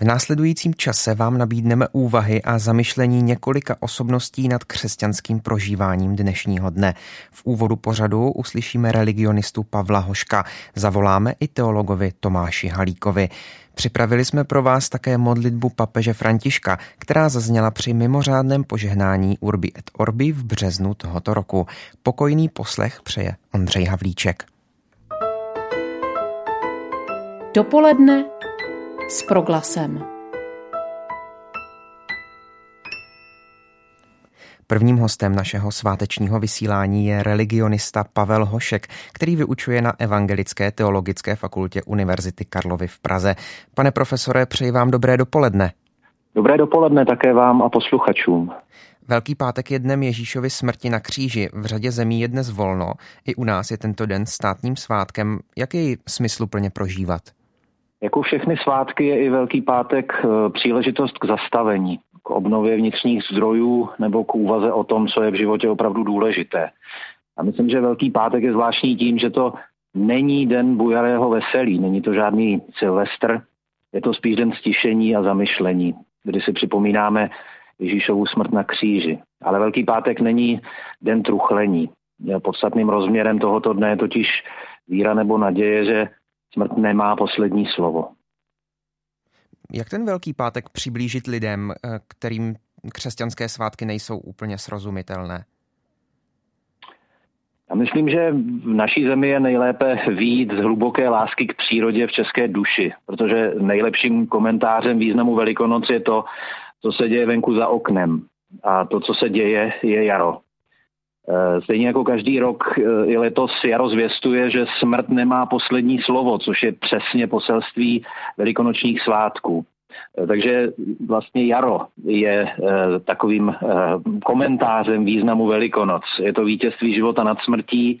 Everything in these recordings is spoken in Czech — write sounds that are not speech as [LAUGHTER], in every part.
V následujícím čase vám nabídneme úvahy a zamyšlení několika osobností nad křesťanským prožíváním dnešního dne. V úvodu pořadu uslyšíme religionistu Pavla Hoška, zavoláme i teologovi Tomáši Halíkovi. Připravili jsme pro vás také modlitbu papeže Františka, která zazněla při mimořádném požehnání Urbi et Orbi v březnu tohoto roku. Pokojný poslech přeje Ondřej Havlíček. Dopoledne s proglasem. Prvním hostem našeho svátečního vysílání je religionista Pavel Hošek, který vyučuje na Evangelické teologické fakultě Univerzity Karlovy v Praze. Pane profesore, přeji vám dobré dopoledne. Dobré dopoledne také vám a posluchačům. Velký pátek je dnem Ježíšovy smrti na kříži. V řadě zemí je dnes volno. I u nás je tento den státním svátkem. Jak jej smysluplně prožívat? Jako všechny svátky je i Velký pátek eh, příležitost k zastavení, k obnově vnitřních zdrojů nebo k úvaze o tom, co je v životě opravdu důležité. A myslím, že Velký pátek je zvláštní tím, že to není den bujarého veselí, není to žádný Silvestr, je to spíš den stišení a zamyšlení, kdy si připomínáme Ježíšovu smrt na kříži. Ale Velký pátek není den truchlení. Podstatným rozměrem tohoto dne je totiž víra nebo naděje, že smrt nemá poslední slovo. Jak ten Velký pátek přiblížit lidem, eh, kterým křesťanské svátky nejsou úplně srozumitelné? Já myslím, že v naší zemi je nejlépe výjít z hluboké lásky k přírodě v české duši, protože nejlepším komentářem významu Velikonoc je to, co se děje venku za oknem. A to, co se děje, je jaro. Eh, stejně jako každý rok eh, i letos jaro zvěstuje, že smrt nemá poslední slovo, což je přesně poselství velikonočních svátků. Eh, takže vlastně jaro je takovým komentářem významu Velikonoc. Je to vítězství života nad smrtí,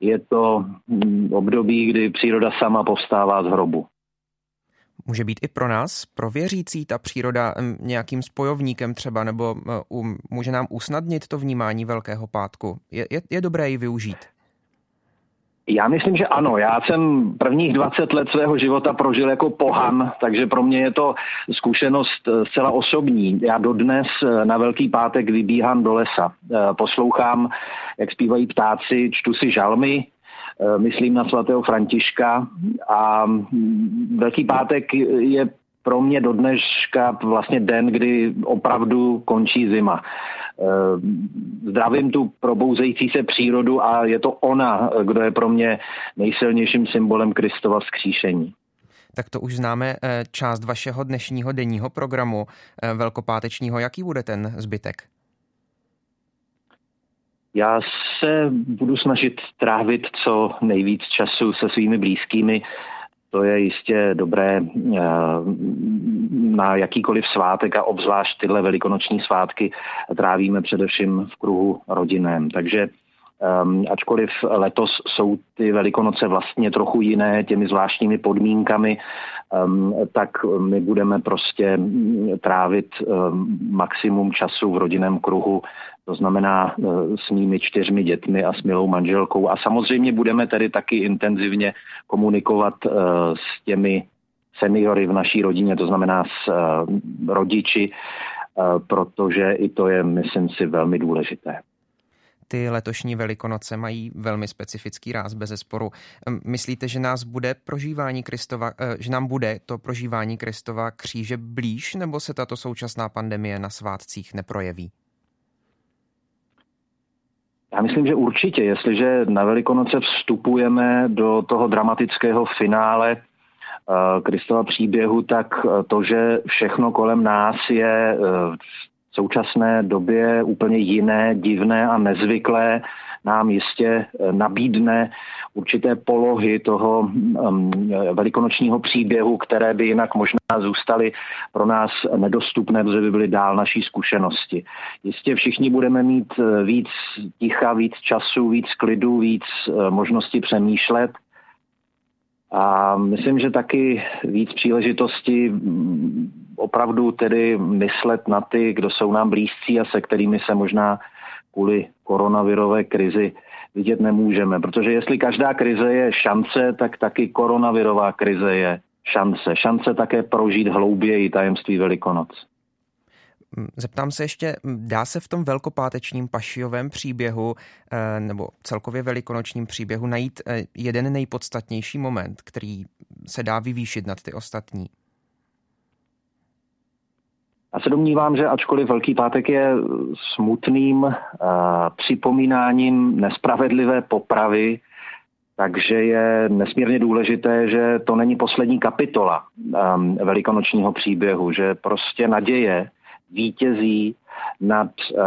je to hm, období, kdy příroda sama povstává z hrobu. Může být i pro nás, pro věřící, ta příroda nějakým spojovníkem třeba, nebo um, může nám usnadnit to vnímání Velkého pátku. Je, je, je dobré ji využít? Já myslím, že ano. Já jsem prvních 20 let svého života prožil jako pohan, takže pro mě je to zkušenost e, zcela osobní. Já dodnes e, na Velký pátek vybíhám do lesa. Poslouchám, jak zpívají ptáci, čtu si žalmy, Eh, myslím na svatého Františka a mm, Velký pátek je pro mě do dneška vlastně den, kdy opravdu končí zima. Eh, zdravím tu probouzející se přírodu a je to ona, kdo je pro mě nejsilnějším symbolem Kristova vzkříšení. Tak to už známe eh, část vašeho dnešního denního programu velkopátečního. Jaký bude ten zbytek? Já se budu snažit trávit co nejvíc času se svými blízkými. To je jistě dobré eh, na jakýkoliv svátek a obzvlášť tyhle velikonoční svátky trávíme především v kruhu rodinném. Takže Um, ačkoliv letos jsou ty velikonoce vlastně trochu jiné těmi zvláštními podmínkami, um, tak my budeme prostě trávit um, maximum času v rodinném kruhu to znamená e, s mými čtyřmi dětmi a s milou manželkou. A samozřejmě budeme tedy taky intenzivně komunikovat e, s těmi seniory v naší rodině, to znamená s e, rodiči, protože i to je, myslím si, velmi důležité. Ty letošní velikonoce mají velmi specifický ráz bez zesporu. Myslíte, že nás bude prožívání Kristova, že nám bude to prožívání Kristova kříže blíž, nebo se tato současná pandemie na svátcích neprojeví? Já myslím, že určitě, jestliže na Velikonoce vstupujeme do toho dramatického finále eh, Kristova příběhu, tak eh, to, že všechno kolem nás je eh, současné době úplně jiné, divné a nezvyklé, nám jistě eh, nabídne určité polohy toho um, velikonočního příběhu, které by jinak možná zůstaly pro nás nedostupné, protože by byly dál naší zkušenosti. Jistě všichni budeme mít eh, víc ticha, víc času, víc klidu, víc eh, možnosti přemýšlet. A myslím, že taky víc příležitosti mm, opravdu tedy myslet na ty, kdo jsou nám blízcí a se kterými se možná kvůli koronavirové krizi vidět nemůžeme. Protože jestli každá krize je šance, tak taky koronavirová krize je šance. Šance také prožít hlouběji tajemství Velikonoc. Mm, zeptám se ještě, mm, dá se v tom velkopátečním pašiovém příběhu eh, nebo celkově velikonočním příběhu najít eh, jeden nejpodstatnější moment, který se dá vyvýšit nad ty ostatní? Já se domnívám, že ačkoliv Velký pátek je smutným uh, připomínáním nespravedlivé popravy, takže je nesmírně důležité, že to není poslední kapitola um, velikonočního příběhu, že prostě naděje vítězí nad uh,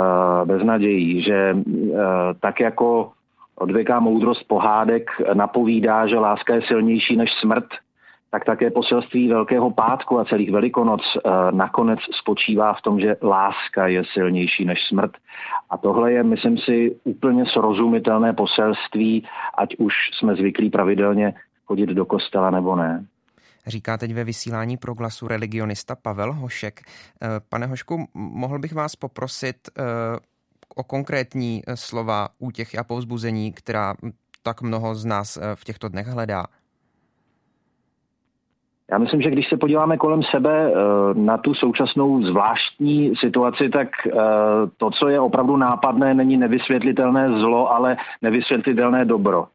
beznadějí, že uh, tak jako odvěká moudrost pohádek napovídá, že láska je silnější než smrt, tak také poselství Velkého pátku a celých Velikonoc uh, nakonec spočívá v tom, že láska je silnější než smrt. A tohle je, myslím si, úplně srozumitelné poselství, ať už jsme zvyklí pravidelně chodit do kostela nebo ne říká teď ve vysílání pro glasu religionista Pavel Hošek. Eh, pane Hošku, mohl bych vás poprosit eh, o konkrétní eh, slova útěchy a povzbuzení, která tak mnoho z nás v těchto dnech hledá? Já myslím, že když se podíváme kolem sebe na tu současnou zvláštní situaci, tak to, co je opravdu nápadné, není nevysvětlitelné zlo, ale nevysvětlitelné dobro.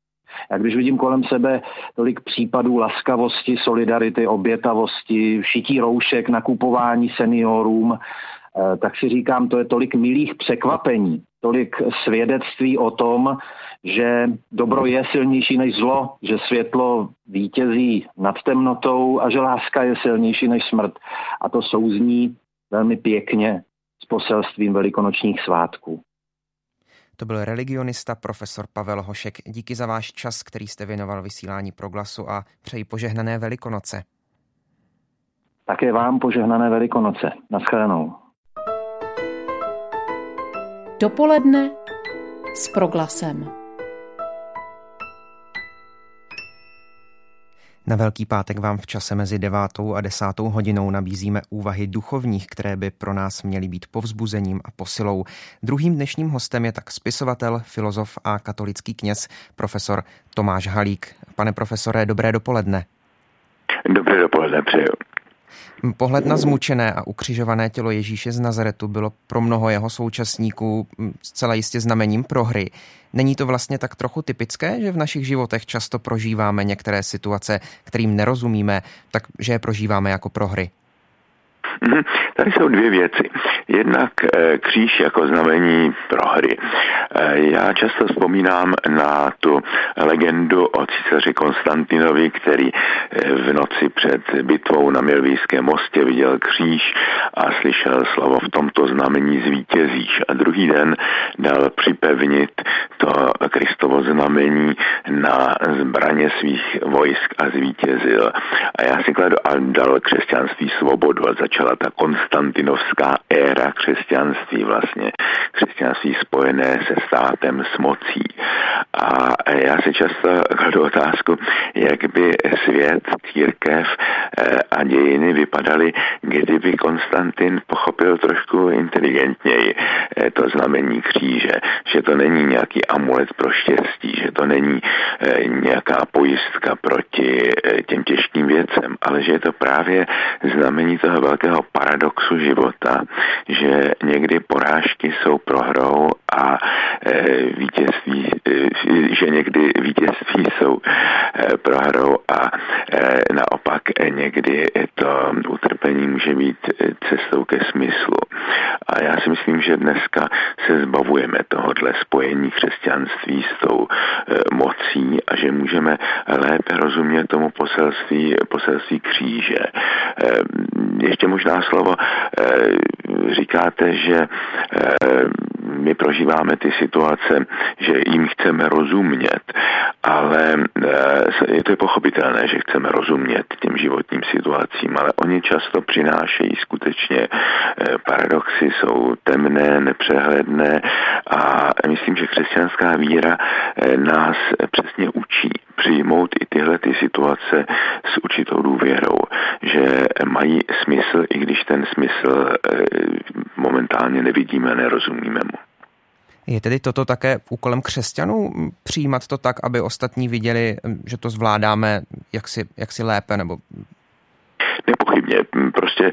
Já když vidím kolem sebe tolik případů laskavosti, solidarity, obětavosti, šití roušek, nakupování seniorům, eh, tak si říkám, to je tolik milých překvapení, tolik svědectví o tom, že dobro je silnější než zlo, že světlo vítězí nad temnotou a že láska je silnější než smrt. A to souzní velmi pěkně s poselstvím velikonočních svátků. To byl religionista profesor Pavel Hošek. Díky za váš čas, který jste věnoval vysílání Proglasu a přeji požehnané Velikonoce. Také vám požehnané Velikonoce. Naschledanou. Dopoledne s Proglasem. Na Velký pátek vám v čase mezi devátou a desátou hodinou nabízíme úvahy duchovních, které by pro nás měly být povzbuzením a posilou. Druhým dnešním hostem je tak spisovatel, filozof a katolický kněz, profesor Tomáš Halík. Pane profesore, dobré dopoledne. Dobré dopoledne, přeju. Pohled na zmučené a ukřižované tělo Ježíše z Nazaretu bylo pro mnoho jeho současníků zcela jistě znamením prohry. Není to vlastně tak trochu typické, že v našich životech často prožíváme některé situace, kterým nerozumíme, takže je prožíváme jako prohry? Mhm. Tady jsou dvě věci. Jednak eh, kříž jako znamení prohry. Eh, já často vzpomínám na tu legendu o císaři Konstantinovi, který eh, v noci před bitvou na Milvijském mostě viděl kříž a slyšel slovo v tomto znamení zvítězíš. A druhý den dal připevnit to Kristovo znamení na zbraně svých vojsk a zvítězil. A já si kladu a dal křesťanství svobodu a začala ta konstantinovská éra křesťanství, vlastně křesťanství spojené se státem s mocí. A já si často kladu otázku, jak by svět, církev eh, a dějiny vypadaly, kdyby Konstantin pochopil trošku inteligentněji eh, to znamení kříže, že to není nějaký amulet pro štěstí, že to není eh, nějaká pojistka proti těm těžkým věcem, ale že je to právě znamení toho velkého paradoxu života, že někdy porážky jsou prohrou a e, vítězství, e, že někdy vítězství jsou e, prohrou a naopak někdy to utrpení může být cestou ke smyslu. A já si myslím, že dneska se zbavujeme tohohle spojení křesťanství s tou mocí a že můžeme lépe rozumět tomu poselství, poselství kříže. Ještě možná slovo říkáte, že my prožíváme ty situace, že jim chceme rozumět ale je to pochopitelné, že chceme rozumět těm životním situacím, ale oni často přinášejí skutečně paradoxy, jsou temné, nepřehledné a myslím, že křesťanská víra nás přesně učí přijmout i tyhle ty situace s určitou důvěrou, že mají smysl, i když ten smysl eh, momentálně nevidíme, nerozumíme mu. Je tedy toto také úkolem křesťanů přijímat to tak, aby ostatní viděli, že to zvládáme jaksi, jaksi lépe nebo Nepochybně, prostě e,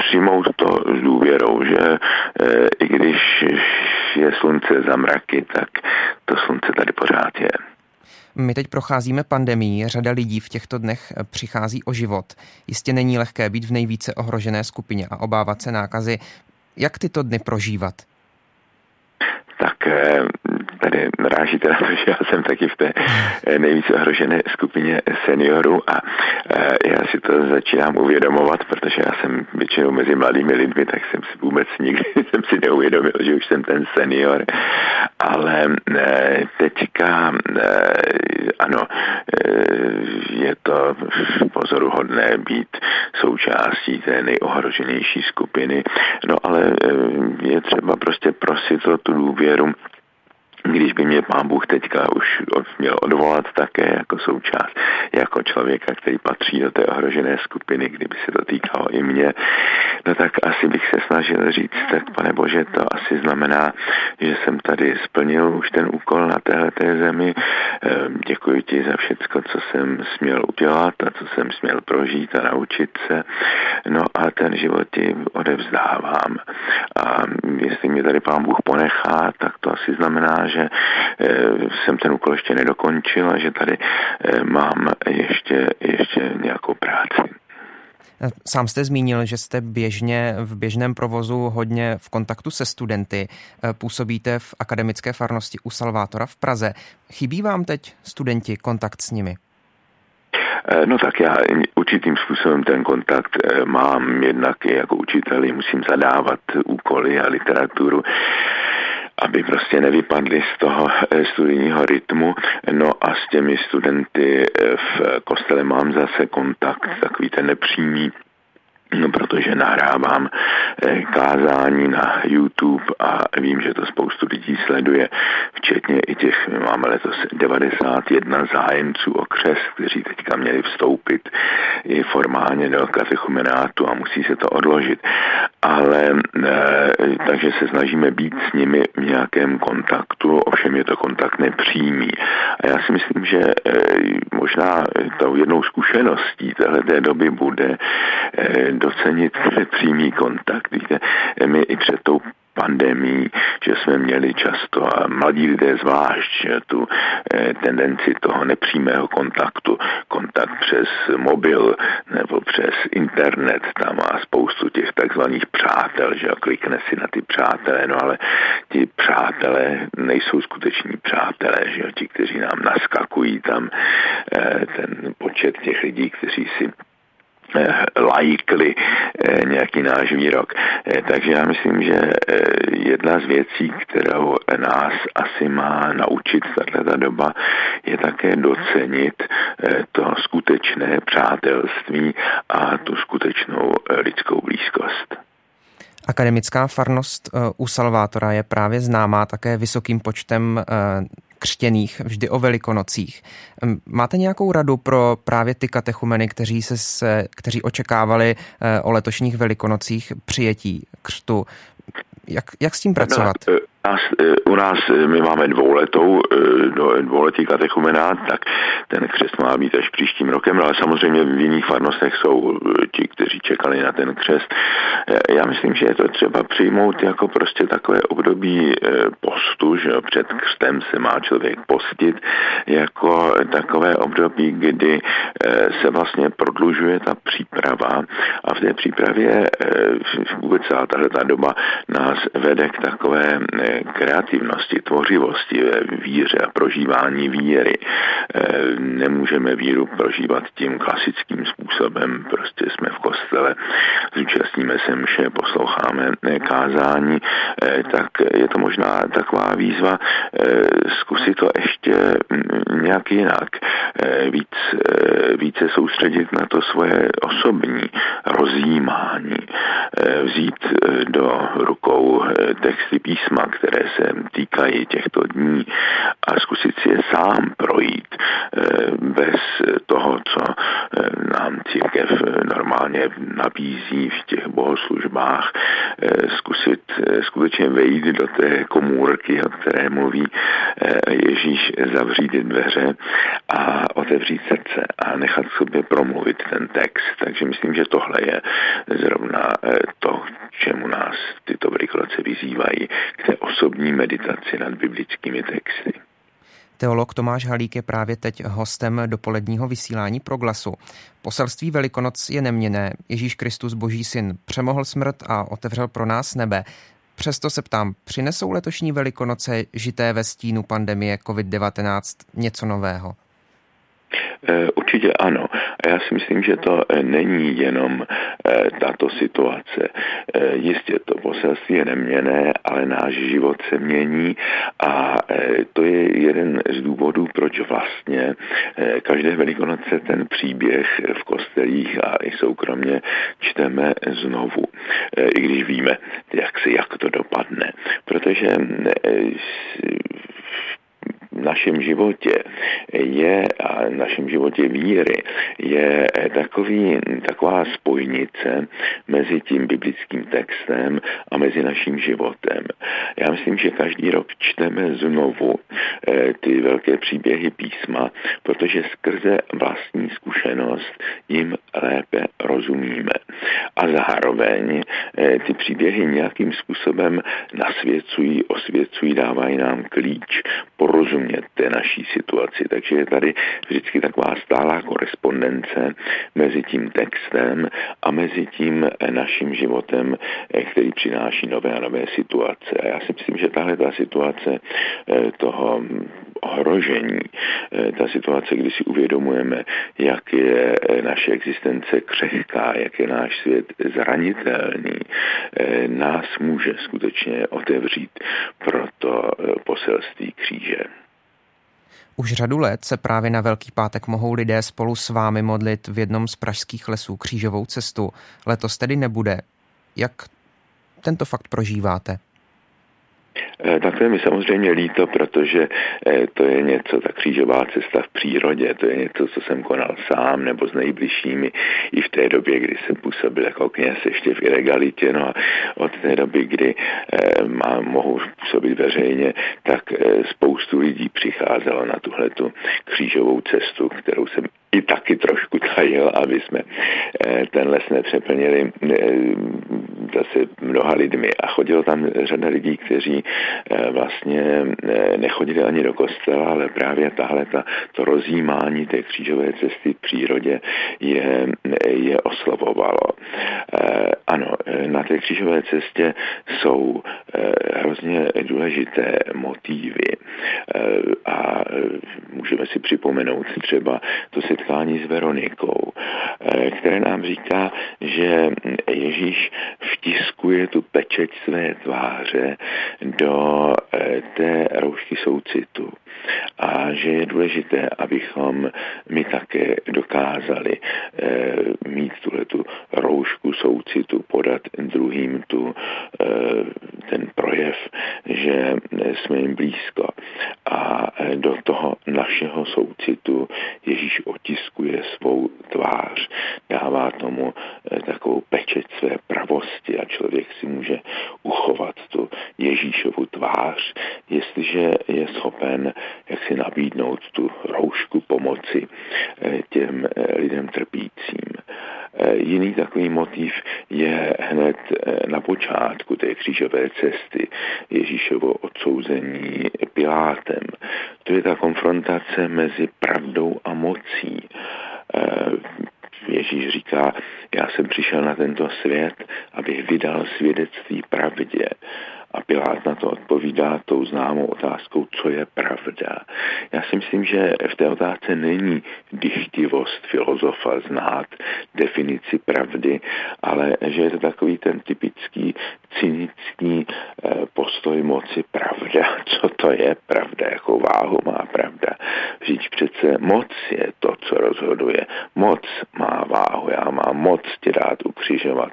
přijmout to s důvěrou, že e, i když je slunce za mraky, tak to slunce tady pořád je. My teď procházíme pandemii, řada lidí v těchto dnech přichází o život. Jistě není lehké být v nejvíce ohrožené skupině a obávat se nákazy. Jak tyto dny prožívat? Tak eh, tady narážíte na to, že já jsem taky v té eh, nejvíce ohrožené skupině seniorů a eh, já si to začínám uvědomovat, protože já jsem většinou mezi mladými lidmi, tak jsem si vůbec nikdy [LAUGHS] jsem si neuvědomil, že už jsem ten senior, ale eh, teďka ano, je to pozoruhodné být součástí té nejohroženější skupiny, no ale je třeba prostě prosit o tu důvěru když by mě pán Bůh teďka už měl odvolat také jako součást, jako člověka, který patří do té ohrožené skupiny, kdyby se to týkalo i mě, no tak asi bych se snažil říct, tak pane Bože, to asi znamená, že jsem tady splnil už ten úkol na této zemi. Ehm, děkuji ti za všecko, co jsem směl udělat a co jsem směl prožít a naučit se. No a ten život ti odevzdávám. A jestli mě tady pán Bůh ponechá, tak to asi znamená, že eh, jsem ten úkol ještě nedokončil a že tady eh, mám ještě, ještě nějakou práci. Sám jste zmínil, že jste běžně v běžném provozu hodně v kontaktu se studenty. Eh, působíte v akademické farnosti u Salvátora v Praze. Chybí vám teď studenti kontakt s nimi? No tak já určitým způsobem ten kontakt mám jednak jako učiteli, musím zadávat úkoly a literaturu aby prostě nevypadli z toho eh, studijního rytmu. No a s těmi studenty eh, v kostele mám zase kontakt, takový ten nepřímý, protože nahrávám eh, kázání na YouTube a vím, že to spoustu lidí sleduje, včetně i těch, máme letos 91 zájemců o křes, kteří teďka měli vstoupit i formálně do katechumenátu a musí se to odložit. Ale e, takže se snažíme být s nimi v nějakém kontaktu, ovšem je to kontakt nepřímý. A já si myslím, že e, možná tou jednou zkušeností téhle doby bude docenit přímý kontakt. Víte, my i před tou pandemí, že jsme měli často, a mladí lidé zvlášť, tu eh, tendenci toho nepřímého kontaktu, kontakt přes mobil nebo přes internet, tam má spoustu těch takzvaných přátel, že klikne si na ty přátelé, no ale ti přátelé nejsou skuteční přátelé, že ti, kteří nám naskakují tam eh, ten počet těch lidí, kteří si lajkli eh, nějaký náš výrok. Eh, takže já myslím, že jedna z věcí, kterou nás asi má naučit tato doba, je také docenit to skutečné přátelství a tu skutečnou lidskou blízkost. Akademická farnost u Salvátora je právě známá také vysokým počtem křtěných vždy o velikonocích. Máte nějakou radu pro právě ty katechumeny, kteří, se, kteří očekávali eh, o letošních velikonocích přijetí křtu? Jak, jak s tím pracovat? No, nás, e, u nás e, my máme dvouletou, e, dvouletý katechumenát, tak ten křest má být až příštím rokem, ale samozřejmě v jiných farnostech jsou ti, kteří čekali na ten křest. Já myslím, že je to třeba přijmout jako prostě takové období postu, že před křtem se má člověk postit, jako takové období, kdy se vlastně prodlužuje ta příprava a v té přípravě vůbec celá tahle ta doba nás vede k takové kreativnosti, tvořivosti ve víře a prožívání víry. Eh, nemůžeme víru prožívat tím klasickým způsobem, prostě jsme v kostele, zúčastní účastníme se mše, posloucháme kázání, tak je to možná taková výzva zkusit to ještě nějak jinak, víc, více soustředit na to svoje osobní rozjímání, vzít do rukou texty písma, které se týkají těchto dní a zkusit si je sám projít bez toho, co nám církev normálně nabízí v těch bohoslužbách, eh, zkusit eh, skutečně vejít do té komůrky, o které mluví eh, Ježíš, zavřít dveře a otevřít srdce a nechat sobě promluvit ten text. Takže myslím, že tohle je zrovna to, čemu nás tyto velikonoce vyzývají, k té osobní meditaci nad biblickými texty. Teolog Tomáš Halík je právě teď hostem dopoledního vysílání pro glasu. Poselství Velikonoc je neměné. Ježíš Kristus, boží syn, přemohl smrt a otevřel pro nás nebe. Přesto se ptám, přinesou letošní Velikonoce žité ve stínu pandemie COVID-19 něco nového? Eh, určitě ano. A já si myslím, že to eh, není jenom eh, tato situace. Jistě to poselství je neměné, ale náš život se mění a to je jeden z důvodů, proč vlastně každé velikonoce ten příběh v kostelích a i soukromně čteme znovu. I když víme, jak, se, jak to dopadne. Protože našem životě je a našem životě víry je takový, taková spojnice mezi tím biblickým textem a mezi naším životem. Já myslím, že každý rok čteme znovu eh, ty velké příběhy písma, protože skrze vlastní zkušenost jim lépe rozumíme. A zároveň eh, ty příběhy nějakým způsobem nasvěcují, osvěcují, dávají nám klíč porozumět rozumět té naší situaci. Takže je tady vždycky taková stálá korespondence mezi tím textem a mezi tím naším životem, eh, který přináší nové a nové situace. A já si myslím, že tahle ta situace eh, toho ohrožení, eh, ta situace, kdy si uvědomujeme, jak je naše existence křehká, jak je náš svět zranitelný, nás může skutečně otevřít pro to poselství kříže. Už řadu let se právě na Velký pátek mohou lidé spolu s vámi modlit v jednom z pražských lesů křížovou cestu. Letos tedy nebude. Jak tento fakt prožíváte? Eh, tak to je mi samozřejmě líto, protože eh, to je něco, ta křížová cesta v přírodě, to je něco, co jsem konal sám nebo s nejbližšími i v té době, kdy jsem působil jako kněz ještě v ilegalitě, no a od té doby, kdy eh, má, mohu působit veřejně, tak spoustu lidí přicházelo na tuhletu křížovou cestu, kterou jsem i taky trošku tajil, aby jsme ten les nepřeplnili zase mnoha lidmi. A chodilo tam řada lidí, kteří Eh, vlastně eh, nechodili ani do kostela, ale právě tahle ta, to rozjímání té křížové cesty v přírodě je, je oslovovalo. Eh, ano, na té křížové cestě jsou hrozně důležité motivy a můžeme si připomenout třeba to setkání s Veronikou, které nám říká, že Ježíš vtiskuje tu pečeť své tváře do eh, té roušky soucitu a že je důležité, abychom my také dokázali eh, mít tuhle tu roušku soucitu, podat druhým tu, eh, ten projev, že jsme jim blízko. A do toho našeho soucitu Ježíš otiskuje svou tvář, dává tomu takovou pečeť své pravosti a člověk si může uchovat tu Ježíšovu tvář, jestliže je schopen jak si nabídnout tu roušku pomoci eh, těm eh, lidem trpícím. Eh, jiný takový motiv je hned na počátku té křížové cesty Ježíšovo odsouzení Pilátem. To je ta konfrontace mezi pravdou a mocí. Ježíš říká, já jsem přišel na tento svět, abych vydal svědectví pravdě. A Pilát na to odpovídá tou známou otázkou, co je pravda. Já si myslím, že v té otázce není dychtivost filozofa znát definici pravdy, ale že je to takový ten typický cynický eh, postoj moci pravda. [LAUGHS] Co to je pravda? Jakou váhu má pravda? Vždyť přece moc je to, co rozhoduje. Moc má váhu. Já mám moc tě dát ukřižovat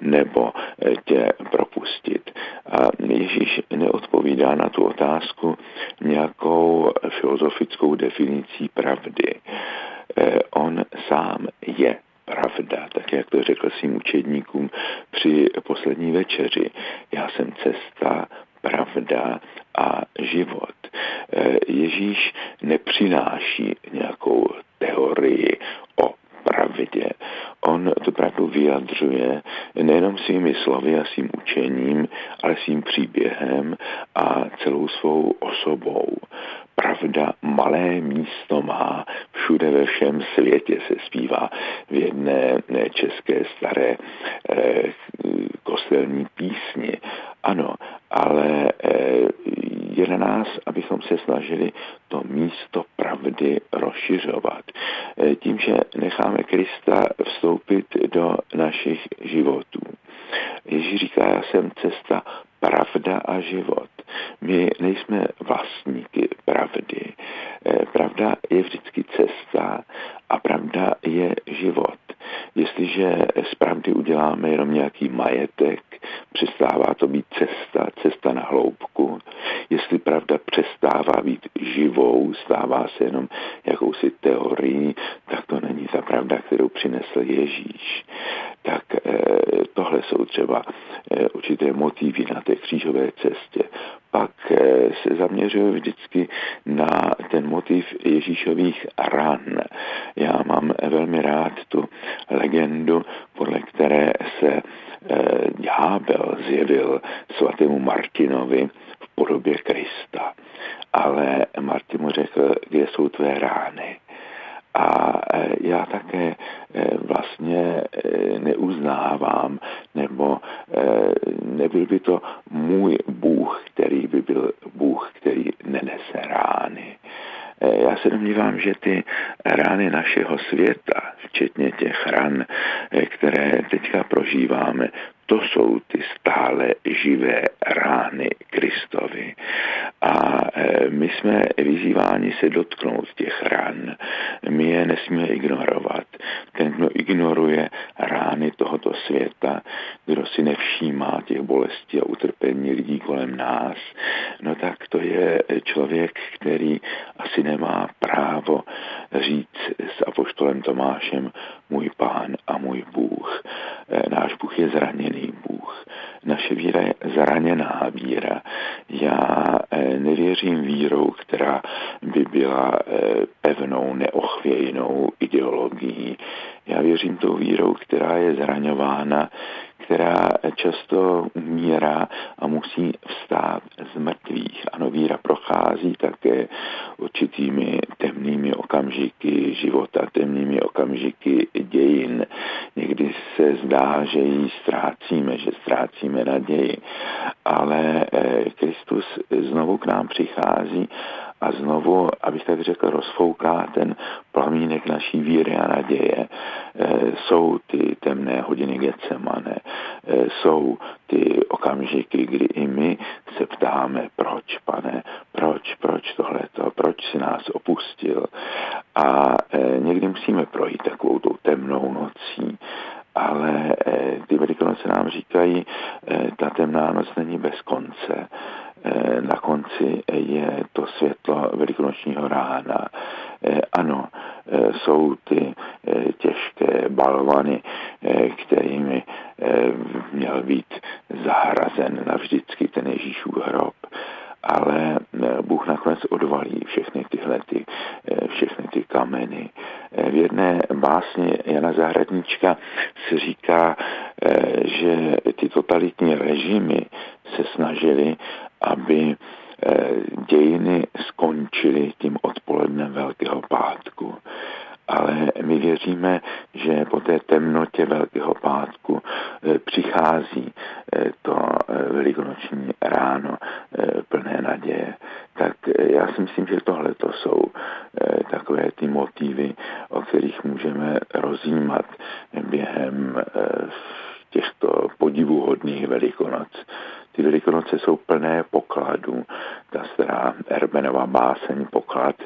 nebo eh, tě propustit. A Ježíš neodpovídá na tu otázku nějakou filozofickou definicí pravdy. Eh, on sám je pravda, tak jak to řekl svým učedníkům při poslední večeři. Já jsem cesta, pravda a život. Eh, Ježíš nepřináší nějakou teorii pravdě. On tu pravdu vyjadřuje nejenom svými slovy a svým učením, ale svým příběhem a celou svou osobou. Pravda malé místo má všude ve všem světě se zpívá v jedné české staré eh, kostelní písni. Ano, ale eh, je na nás, abychom se snažili to místo pravdy rozšiřovat. Eh, tím, že necháme Krista vstoupit do našich životů. Ježíš říká, já jsem cesta, pravda a život. My nejsme vlastníky pravdy. Eh, pravda je vždycky cesta a pravda je život. Jestliže z pravdy uděláme jenom nějaký majetek, přestává to být cesta, cesta na hloubku. Jestli pravda přestává být živou, stává se jenom jakousi teorií, tak to není ta pravda, kterou přinesl Ježíš. Tak eh, tohle jsou třeba eh, určité motivy na té křížové cestě. Pak eh, se zaměřuji vždycky na ten motiv Ježíšových ran. Já mám velmi rád tu legendu, podle které se ďábel zjevil svatému Martinovi v podobě Krista. Ale Martin mu řekl, kde jsou tvé rány. A e, já také e, vlastně e, neuznávám, nebo nebyl by to můj Bůh, který by byl Bůh, který nenese rány. Já se domnívám, že ty rány našeho světa, včetně těch ran, které teďka prožíváme, to jsou ty stále živé rány Kristovi. A e, my jsme vyzýváni se dotknout těch ran. My je nesmíme ignorovat. Ten, kdo ignoruje rány tohoto světa, kdo si nevšímá těch bolestí a utrpení lidí kolem nás, no tak to je člověk, který asi nemá právo říct s apoštolem Tomášem můj pán a můj Bůh. E, náš Bůh je zraněný Bůh. Naše víra je zraněná víra. Já e, nevěřím vírou, která by byla e, pevnou, neochvějnou ideologií. Já věřím tou vírou, která je zraňována, která často umírá a musí vstát z mrtvých. Ano, víra prochází také určitými temnými okamžiky života, temnými okamžiky dějin. Někdy se zdá, že ji ztrácíme, že ztrácíme naději, ale eh, Kristus znovu k nám přichází a znovu, abych tak řekl, rozfouká ten plamínek naší víry a naděje. E, jsou ty temné hodiny Getsemane, e, jsou ty okamžiky, kdy i my se ptáme, proč, pane, proč, proč tohleto, proč si nás opustil. A e, někdy musíme projít takovou tou temnou nocí, ale ty velikonoce nám říkají, ta temná noc není bez konce. Eh, na konci je to světlo velikonočního rána. Eh, ano, eh, jsou ty těžké balvany, kterými měl být zahrazen navždycky ten Ježíšův hrob ale Bůh nakonec odvalí všechny tyhle, ty, všechny ty kameny. V jedné básni Jana Zahradníčka se říká, že ty totalitní režimy se snažili, aby eh, dějiny skončily tím odpolednem Velkého pátku. Ale my věříme, že po té temnotě Velkého pátku eh, přichází eh, to velikonoční ráno plné naděje. Tak já si myslím, že tohle to jsou takové ty motivy, o kterých můžeme rozjímat během těchto podivuhodných velikonoc. Ty velikonoce jsou plné pokladů. Ta stará Erbenová báseň poklad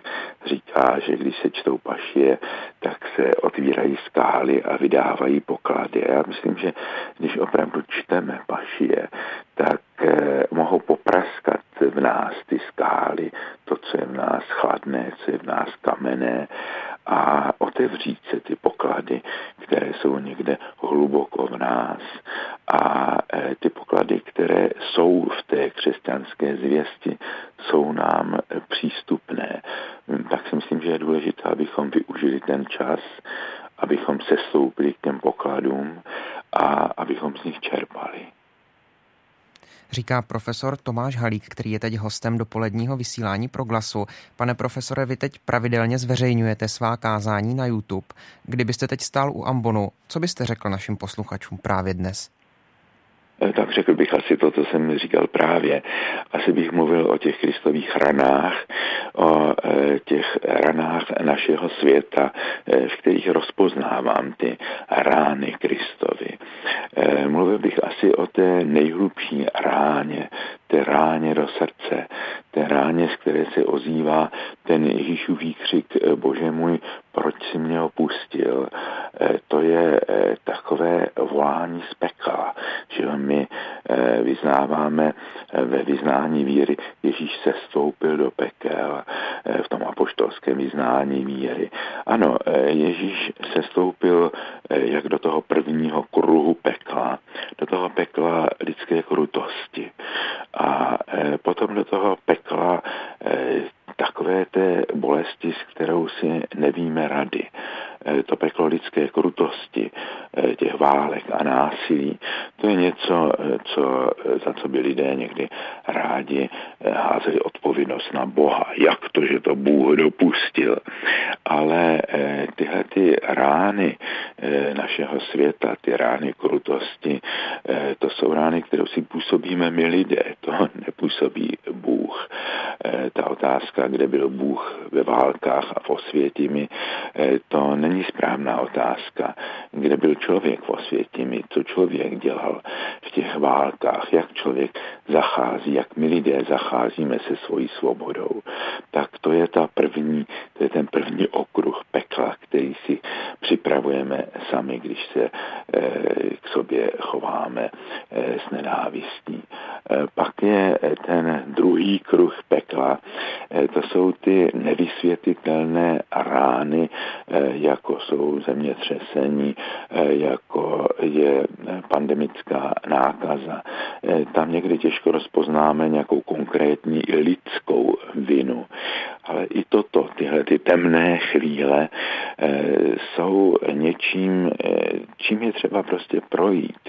říká, že když se čtou pašie, tak se otvírají skály a vydávají poklady. Já myslím, že když opravdu čteme pašie, tak eh, mohou popraskat v nás ty skály, to, co je v nás chladné, co je v nás kamenné a otevřít se ty poklady, které jsou někde hluboko v nás. A e, ty poklady, které jsou v té křesťanské zvěsti, jsou nám přístupné. Tak si myslím, že je důležité, abychom využili ten čas, abychom se stoupili k těm pokladům a abychom z nich čerpali říká profesor Tomáš Halík, který je teď hostem dopoledního vysílání pro glasu. Pane profesore, vy teď pravidelně zveřejňujete svá kázání na YouTube. Kdybyste teď stál u Ambonu, co byste řekl našim posluchačům právě dnes? Eh, tak řekl bych asi to, co jsem říkal právě. Asi bych mluvil o těch kristových ranách, o eh, těch ranách našeho světa, eh, v kterých rozpoznávám ty rány Kristovi. Mluvil bych asi o té nejhlubší ráně, té ráně do srdce, té ráně, z které se ozývá ten Ježíšův výkřik, Bože můj, proč si mě opustil? To je takové volání z pekla, že my vyznáváme ve vyznání víry, Ježíš se stoupil do pekel v tom apoštolském vyznání víry. Ano, Ježíš se stoupil jak do toho prvního kruhu pekla, do toho pekla lidské krutosti a potom do toho pekla takové té bolesti, s kterou si nevíme rady. Eh, to peklo lidské krutosti, eh, těch válek a násilí, to je něco, eh, co, za co by lidé někdy rádi házeli odpovědnost na Boha. Jak to, že to Bůh dopustil. Ale tyhle ty rány našeho světa, ty rány krutosti, to jsou rány, které si působíme my lidé, to nepůsobí Bůh. Ta otázka, kde byl Bůh ve válkách a v osvětimi, to není správná otázka, kde byl člověk v osvětimi, co člověk dělal v těch válkách, jak člověk zachází, jak my lidé zacházíme se svojí svobodou. Tak to je ta první, to je ten první okruh pekla, který si připravujeme sami, když se e, k sobě chováme e, s nenávistí. Pak je ten druhý kruh pekla, to jsou ty nevysvětitelné rány, e, jako jsou zemětřesení, e, jako je pandemická nákaza. Tam někdy těžko rozpoznáme nějakou konkrétní lidskou vinu. Ale i toto, tyhle ty temné chvíle jsou něčím, čím je třeba prostě projít,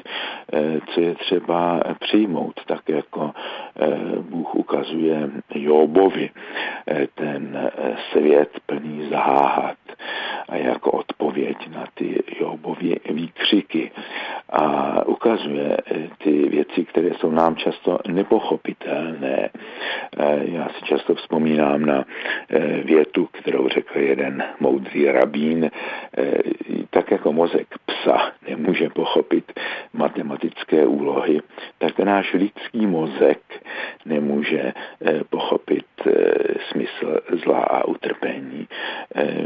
co je třeba přijmout, tak jako Bůh ukazuje Jobovi ten svět plný záhad a jako odpověď na ty Jobově výkřiky a ukazuje ty věci, které jsou nám často nepochopitelné. Já si často vzpomínám na větu, kterou řekl jeden moudrý rabín, tak jako mozek psa nemůže pochopit matematické úlohy, tak náš lidský mozek nemůže pochopit smysl zla a utrpení.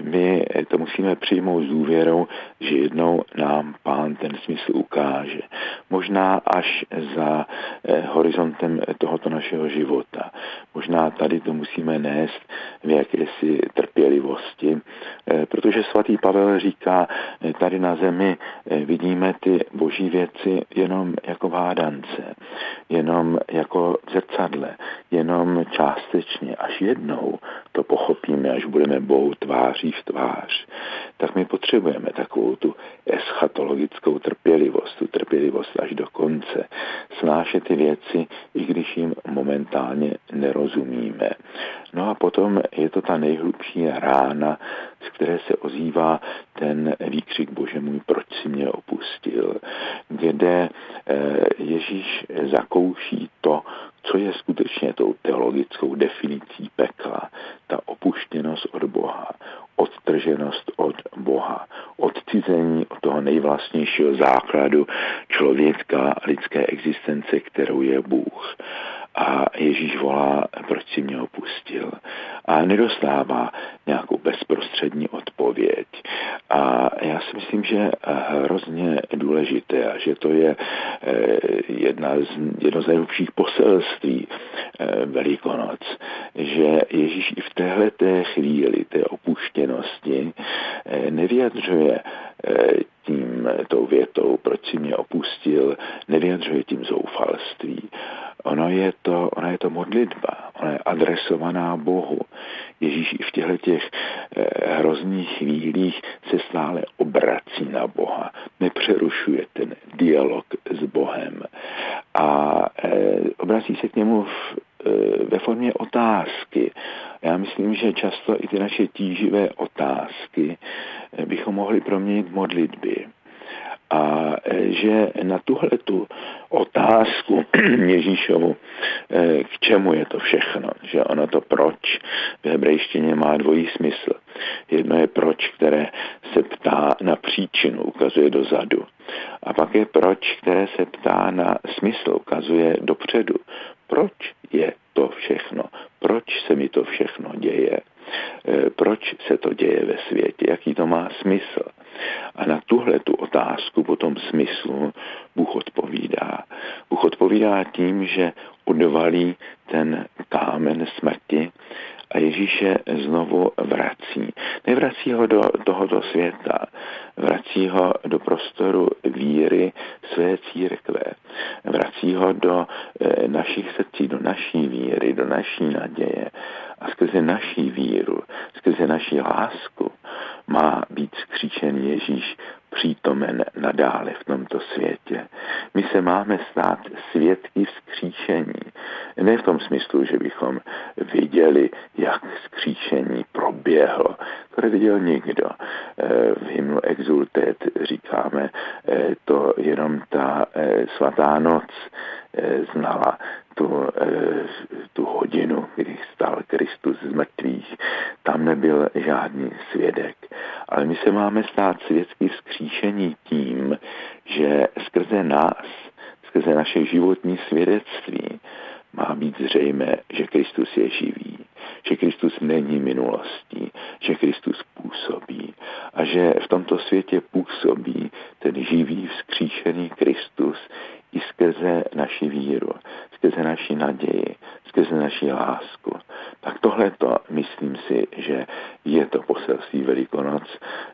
My to musíme přijmout s důvěrou, že jednou nám pán ten smysl ukáže. Možná až za eh, horizontem tohoto našeho života. Možná tady to musíme nést v jakési trpělivosti, eh, protože svatý Pavel říká, eh, tady na zemi vidíme ty boží věci jenom jako vádance, jenom jako zrcadle, jenom částečně. Až jednou to pochopíme, až budeme Bohu tváří v tvář tak my potřebujeme takovou tu eschatologickou trpělivost, tu trpělivost až do konce. snášet ty věci, i když jim momentálně nerozumíme. No a potom je to ta nejhlubší rána, z které se ozývá ten výkřik Bože můj, proč si mě opustil, kde eh, Ježíš zakouší to, co je skutečně tou teologickou definicí pekla, ta opuštěnost od Boha, odtrženost od Boha, odcizení od toho nejvlastnějšího základu člověka lidské existence, kterou je Bůh. A Ježíš volá, proč si mě opustil. A nedostává nějakou bezprostřední odpověď. A já si myslím, že hrozně důležité a že to je eh, jedna z, jedno z nejlepších poselství eh, Velikonoc, že Ježíš i v téhle té chvíli, té opuštěnosti, eh, nevyjadřuje tím, tou větou, proč si mě opustil, nevyjadřuje tím zoufalství, Ono je to, ona je to modlitba, ona je adresovaná Bohu. Ježíš i v těchto těch eh, hrozných chvílích se stále obrací na Boha, nepřerušuje ten dialog s Bohem a eh, obrací se k němu v, eh, ve formě otázky. Já myslím, že často i ty naše tíživé otázky bychom mohli proměnit modlitby a e, že na tuhle tu otázku [CLEARS THROAT] Ježíšovu, e, k čemu je to všechno, že ono to proč v hebrejštině má dvojí smysl. Jedno je proč, které se ptá na příčinu, ukazuje dozadu. A pak je proč, které se ptá na smysl, ukazuje dopředu. Proč je to všechno? Proč se mi to všechno děje? E, proč se to děje ve světě? Jaký to má smysl? A na tuhle tu otázku potom smyslu Bůh odpovídá. Bůh odpovídá tím, že odvalí ten kámen smrti a Ježíše znovu vrací. Nevrací ho do tohoto světa, vrací ho do prostoru víry své církve, vrací ho do e, našich srdcí, do naší víry, do naší naděje a skrze naší víru, skrze naší lásku má být skříčen Ježíš přítomen nadále v tomto světě. My se máme stát svědky vzkříšení. Ne v tom smyslu, že bychom viděli, jak vzkříšení proběhlo. To neviděl nikdo. Eh, v hymnu Exultet říkáme, eh, to jenom ta eh, svatá noc znala tu, tu hodinu, kdy stal Kristus z mrtvých. Tam nebyl žádný svědek. Ale my se máme stát svědky vzkříšení tím, že skrze nás, skrze naše životní svědectví, má být zřejmé, že Kristus je živý, že Kristus není minulostí, že Kristus působí a že v tomto světě působí ten živý vzkříšený Kristus i skrze naši víru, skrze naši naději, skrze naši lásku. Tak tohle to myslím si, že je to poselství Velikonoc,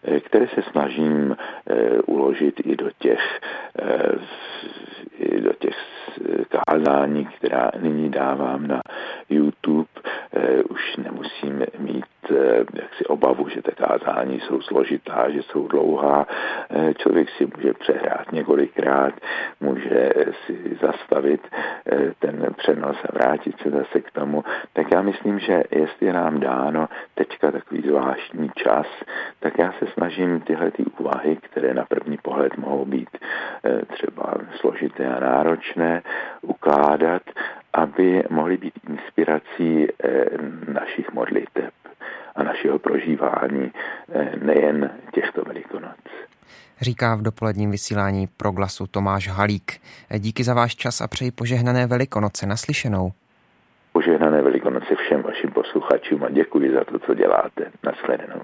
eh, které se snažím eh, uložit i do těch, eh, do těch kázání, která nyní dávám na YouTube. Už nemusím mít jaksi obavu, že ta kázání jsou složitá, že jsou dlouhá. Člověk si může přehrát několikrát, může si zastavit ten přenos a vrátit se zase k tomu. Tak já myslím, že jestli je nám dáno teďka takový zvláštní čas, tak já se snažím tyhle ty úvahy, které na první pohled mohou být eh, třeba složité a náročné, ukládat, aby mohly být inspirací eh, našich modliteb a našeho prožívání eh, nejen těchto velikonoc. Říká v dopoledním vysílání pro glasu Tomáš Halík. Díky za váš čas a přeji požehnané velikonoce naslyšenou. Požehnané velikonoce všem vašim posluchačům a děkuji za to, co děláte. Naschledanou.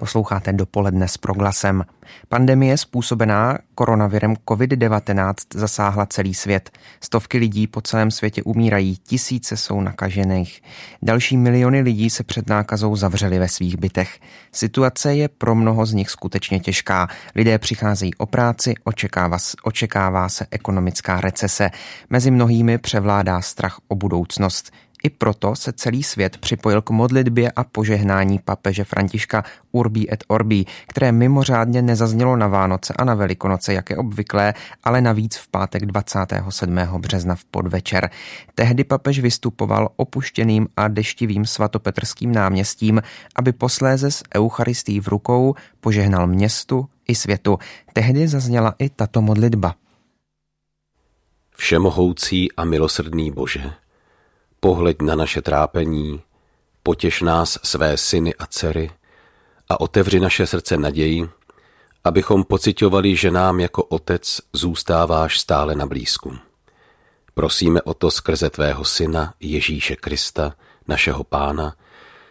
Posloucháte dopoledne s proglasem. Pandemie způsobená koronavirem COVID-19 zasáhla celý svět. Stovky lidí po celém světě umírají, tisíce jsou nakažených. Další miliony lidí se před nákazou zavřeli ve svých bytech. Situace je pro mnoho z nich skutečně těžká. Lidé přicházejí o práci, očekává, očekává se ekonomická recese. Mezi mnohými převládá strach o budoucnost. I proto se celý svět připojil k modlitbě a požehnání papeže Františka Urbi et Orbi, které mimořádně nezaznělo na Vánoce a na Velikonoce, jak je obvyklé, ale navíc v pátek 27. března v podvečer. Tehdy papež vystupoval opuštěným a deštivým svatopetrským náměstím, aby posléze s Eucharistí v rukou požehnal městu i světu. Tehdy zazněla i tato modlitba. Všemohoucí a milosrdný Bože, pohleď na naše trápení, potěš nás své syny a dcery a otevři naše srdce naději, abychom pocitovali, že nám jako otec zůstáváš stále na blízku. Prosíme o to skrze tvého syna Ježíše Krista, našeho pána,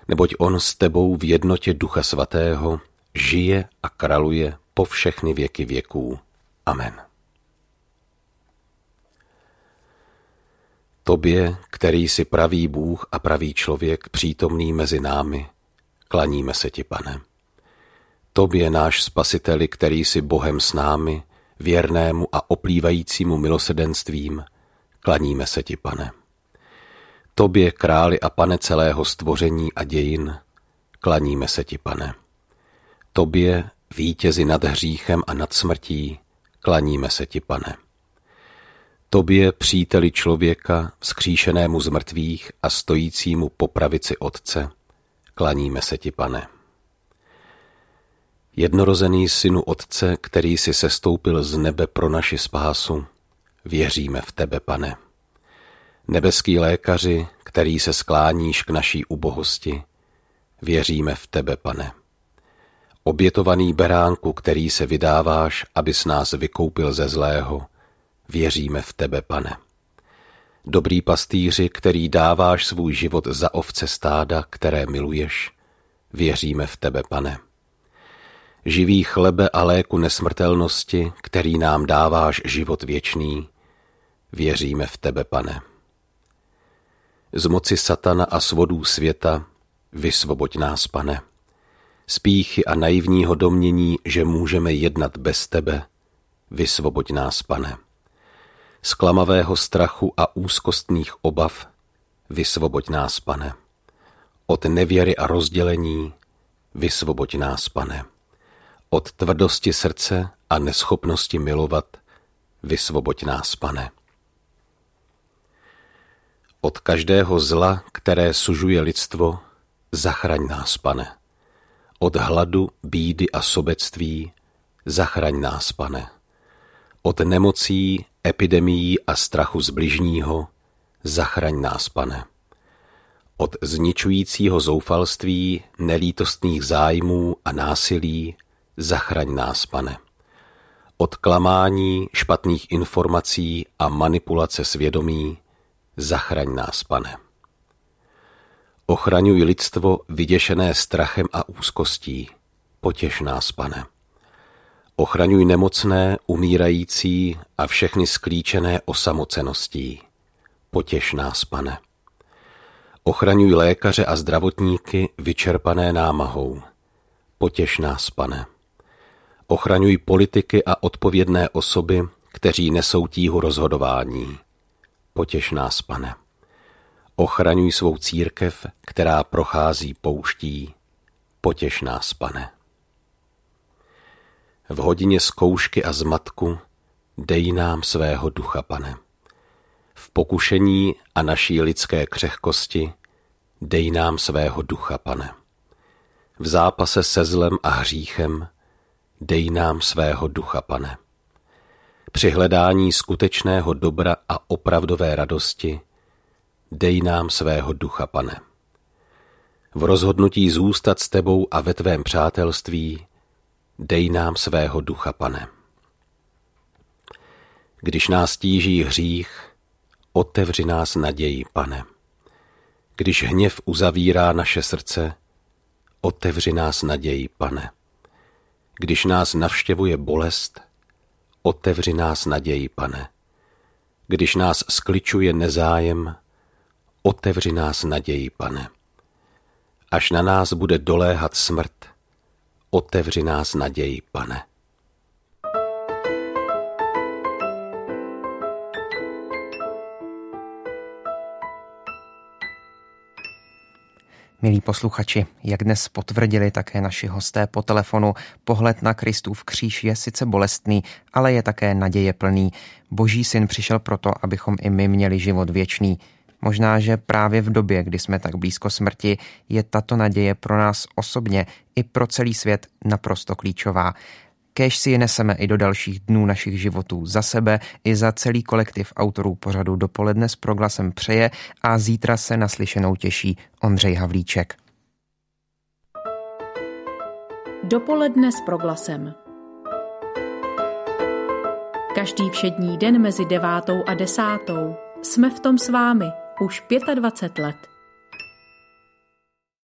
neboť on s tebou v jednotě Ducha Svatého žije a kraluje po všechny věky věků. Amen. Tobě, který si pravý Bůh a pravý člověk přítomný mezi námi, klaníme se ti, pane. Tobě, náš spasiteli, který si Bohem s námi, věrnému a oplývajícímu milosedenstvím, klaníme se ti, pane. Tobě, králi a pane celého stvoření a dějin, klaníme se ti, pane. Tobě, vítězi nad hříchem a nad smrtí, klaníme se ti, pane. Tobě, příteli člověka, vzkříšenému z mrtvých a stojícímu po pravici Otce, klaníme se ti, pane. Jednorozený synu Otce, který si sestoupil z nebe pro naši spásu, věříme v tebe, pane. Nebeský lékaři, který se skláníš k naší ubohosti, věříme v tebe, pane. Obětovaný beránku, který se vydáváš, abys nás vykoupil ze zlého, věříme v tebe, pane. Dobrý pastýři, který dáváš svůj život za ovce stáda, které miluješ, věříme v tebe, pane. Živý chlebe a léku nesmrtelnosti, který nám dáváš život věčný, věříme v tebe, pane. Z moci satana a svodů světa vysvoboď nás, pane. Z píchy a naivního domnění, že můžeme jednat bez tebe, vysvoboď nás, pane z klamavého strachu a úzkostných obav, vysvoboď nás, pane. Od nevěry a rozdělení, vysvoboď nás, pane. Od tvrdosti srdce a neschopnosti milovat, vysvoboď nás, pane. Od každého zla, které sužuje lidstvo, zachraň nás, pane. Od hladu, bídy a sobectví, zachraň nás, pane. Od nemocí, epidemií a strachu z bližního, zachraň nás, pane. Od zničujícího zoufalství, nelítostných zájmů a násilí, zachraň nás, pane. Od klamání, špatných informací a manipulace svědomí, zachraň nás, pane. Ochraňuj lidstvo vyděšené strachem a úzkostí, potěš nás, pane. Ochraňuj nemocné, umírající a všechny sklíčené osamoceností. Potěš nás, pane. Ochraňuj lékaře a zdravotníky vyčerpané námahou. Potěš nás, pane. Ochraňuj politiky a odpovědné osoby, kteří nesou tíhu rozhodování. Potěš nás, pane. Ochraňuj svou církev, která prochází pouští. Potěš nás, pane. V hodině zkoušky a zmatku dej nám svého ducha, pane. V pokušení a naší lidské křehkosti dej nám svého ducha, pane. V zápase se zlem a hříchem dej nám svého ducha, pane. Při hledání skutečného dobra a opravdové radosti dej nám svého ducha, pane. V rozhodnutí zůstat s tebou a ve tvém přátelství dej nám svého ducha, pane. Když nás tíží hřích, otevři nás naději, pane. Když hněv uzavírá naše srdce, otevři nás naději, pane. Když nás navštěvuje bolest, otevři nás naději, pane. Když nás skličuje nezájem, otevři nás naději, pane. Až na nás bude doléhat smrt, Otevři nás naději, pane. Milí posluchači, jak dnes potvrdili také naši hosté po telefonu, pohled na Kristův kříž je sice bolestný, ale je také naděje plný. Boží syn přišel proto, abychom i my měli život věčný. Možná, že právě v době, kdy jsme tak blízko smrti, je tato naděje pro nás osobně i pro celý svět naprosto klíčová. Kéž si ji neseme i do dalších dnů našich životů za sebe i za celý kolektiv autorů pořadu Dopoledne s proglasem přeje a zítra se naslyšenou těší Ondřej Havlíček. Dopoledne s proglasem. Každý všední den mezi devátou a desátou jsme v tom s vámi už 25 let.